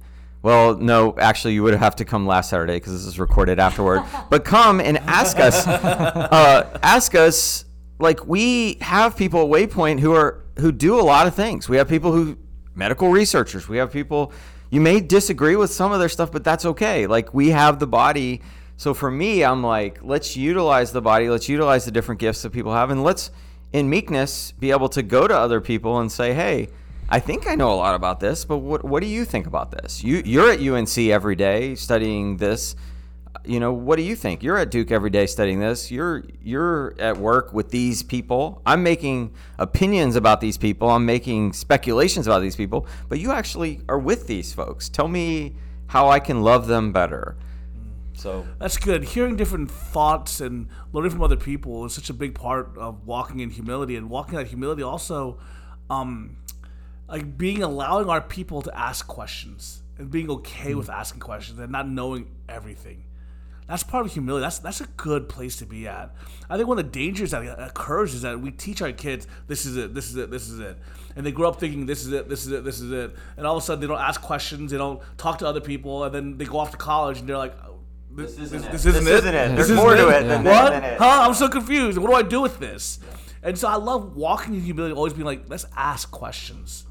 well, no, actually, you would have to come last Saturday because this is recorded afterward. but come and ask us, uh, ask us. Like we have people at Waypoint who are who do a lot of things. We have people who medical researchers. We have people. You may disagree with some of their stuff, but that's okay. Like we have the body. So for me, I'm like, let's utilize the body. Let's utilize the different gifts that people have, and let's, in meekness, be able to go to other people and say, hey. I think I know a lot about this, but what what do you think about this? You you're at UNC every day studying this. You know, what do you think? You're at Duke every day studying this. You're you're at work with these people. I'm making opinions about these people. I'm making speculations about these people, but you actually are with these folks. Tell me how I can love them better. So That's good. Hearing different thoughts and learning from other people is such a big part of walking in humility. And walking in that humility also, um, like being allowing our people to ask questions and being okay with asking questions and not knowing everything. That's part of humility. That's that's a good place to be at. I think one of the dangers that occurs is that we teach our kids this is it, this is it, this is it, and they grow up thinking this is it, this is it, this is it, and all of a sudden they don't ask questions, they don't talk to other people, and then they go off to college and they're like, oh, this, isn't it. This isn't This it. isn't it. This There's more isn't to it than- what? than it. Huh? I'm so confused. What do I do with this? And so I love walking in humility, always being like, let's ask questions.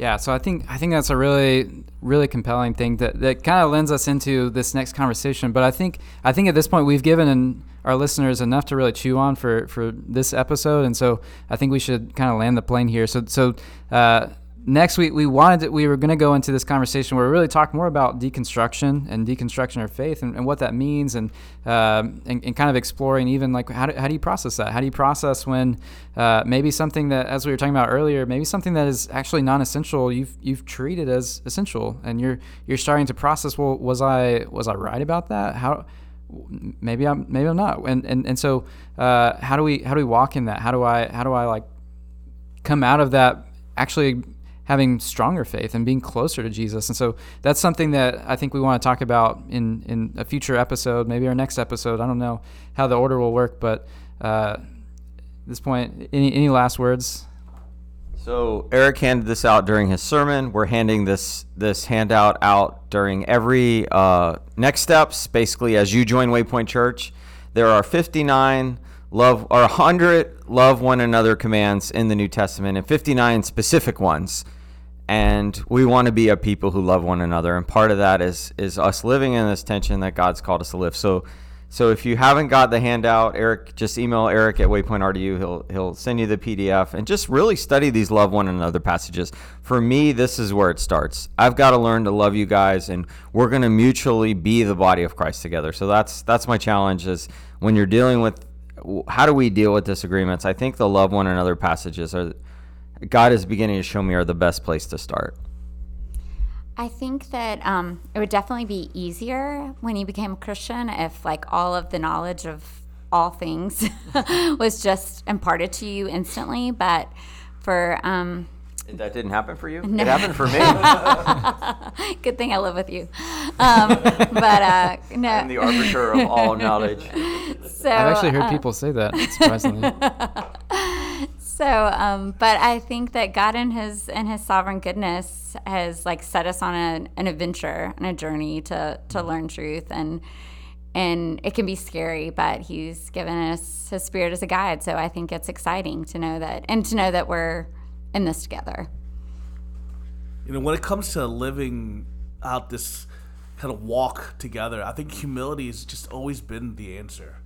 Yeah, so I think I think that's a really really compelling thing that, that kind of lends us into this next conversation. But I think I think at this point we've given our listeners enough to really chew on for, for this episode, and so I think we should kind of land the plane here. So so uh, next week we wanted to, we were going to go into this conversation where we really talk more about deconstruction and deconstruction of faith and, and what that means and, um, and and kind of exploring even like how do, how do you process that? How do you process when uh, maybe something that as we were talking about earlier maybe something that is actually non-essential you've you've treated as essential and you're you're starting to process well was I was I right about that? How maybe I'm maybe I'm not. And and, and so uh, how do we how do we walk in that? How do I how do I like come out of that actually having stronger faith and being closer to Jesus. And so that's something that I think we want to talk about in, in a future episode, maybe our next episode. I don't know how the order will work, but uh, at this point, any, any last words? So Eric handed this out during his sermon. We're handing this this handout out during every uh, next steps. Basically, as you join Waypoint Church, there are 59 love or 100 love one another commands in the New Testament, and 59 specific ones. And we want to be a people who love one another, and part of that is is us living in this tension that God's called us to live. So. So if you haven't got the handout, Eric, just email Eric at Waypoint RDU. He'll he'll send you the PDF and just really study these love one another passages. For me, this is where it starts. I've got to learn to love you guys, and we're going to mutually be the body of Christ together. So that's that's my challenge. Is when you're dealing with how do we deal with disagreements? I think the love one another passages are God is beginning to show me are the best place to start. I think that um, it would definitely be easier when you became a Christian if, like, all of the knowledge of all things was just imparted to you instantly. But for um, That didn't happen for you. It happened for me. Good thing I live with you. Um, but uh, no. I'm the arbiter of all knowledge. so, I've actually heard uh, people say that, surprisingly. So, um, but I think that God in His in His sovereign goodness has like set us on a, an adventure and a journey to to learn truth, and and it can be scary, but He's given us His Spirit as a guide. So I think it's exciting to know that, and to know that we're in this together. You know, when it comes to living out this kind of walk together, I think humility has just always been the answer.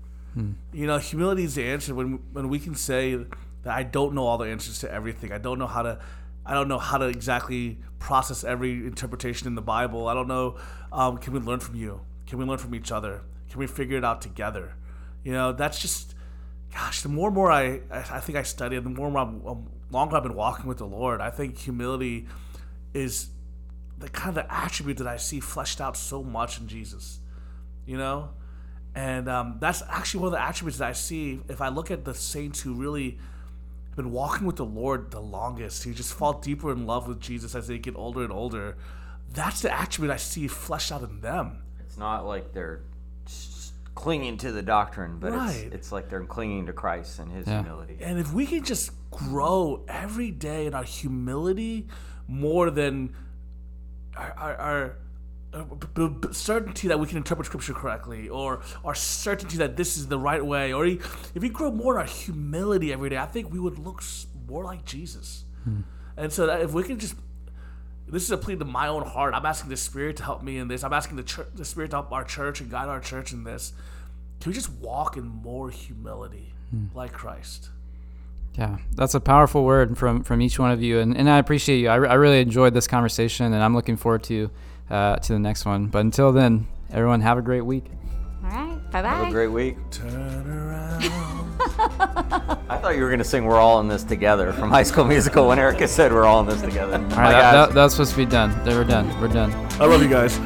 You know, humility is the answer when when we can say that I don't know all the answers to everything. I don't know how to, I don't know how to exactly process every interpretation in the Bible. I don't know. Um, can we learn from you? Can we learn from each other? Can we figure it out together? You know, that's just, gosh. The more and more I, I think I study, the more and more I'm, um, longer I've been walking with the Lord. I think humility is the kind of the attribute that I see fleshed out so much in Jesus, you know, and um, that's actually one of the attributes that I see if I look at the saints who really been walking with the Lord the longest, who just fall deeper in love with Jesus as they get older and older. That's the attribute I see fleshed out in them. It's not like they're clinging to the doctrine, but Right. it's it's like they're clinging to Christ and His Yeah. humility. And if we can just grow every day in our humility more than our, our, our b- b- Uh, certainty that we can interpret scripture correctly, or our certainty that this is the right way, or if we grow more in our humility every day, I think we would look more like Jesus. Hmm. And so that if we can just this is a plea to my own heart. I'm asking the Spirit to help me in this. I'm asking the church, the Spirit to help our church and guide our church in this. Can we just walk in more humility, hmm. like Christ? Yeah, that's a powerful word from from each one of you, and, and I appreciate you. I, re- I really enjoyed this conversation, and I'm looking forward to uh, to the next one. But until then, everyone have a great week. All right, bye bye. Have a great week. Turn around. I thought you were gonna sing "We're All in This Together" from High School Musical when Erica said "We're all in this together." All right, that, that, that was supposed to be done. They were done. We're done. I love you guys.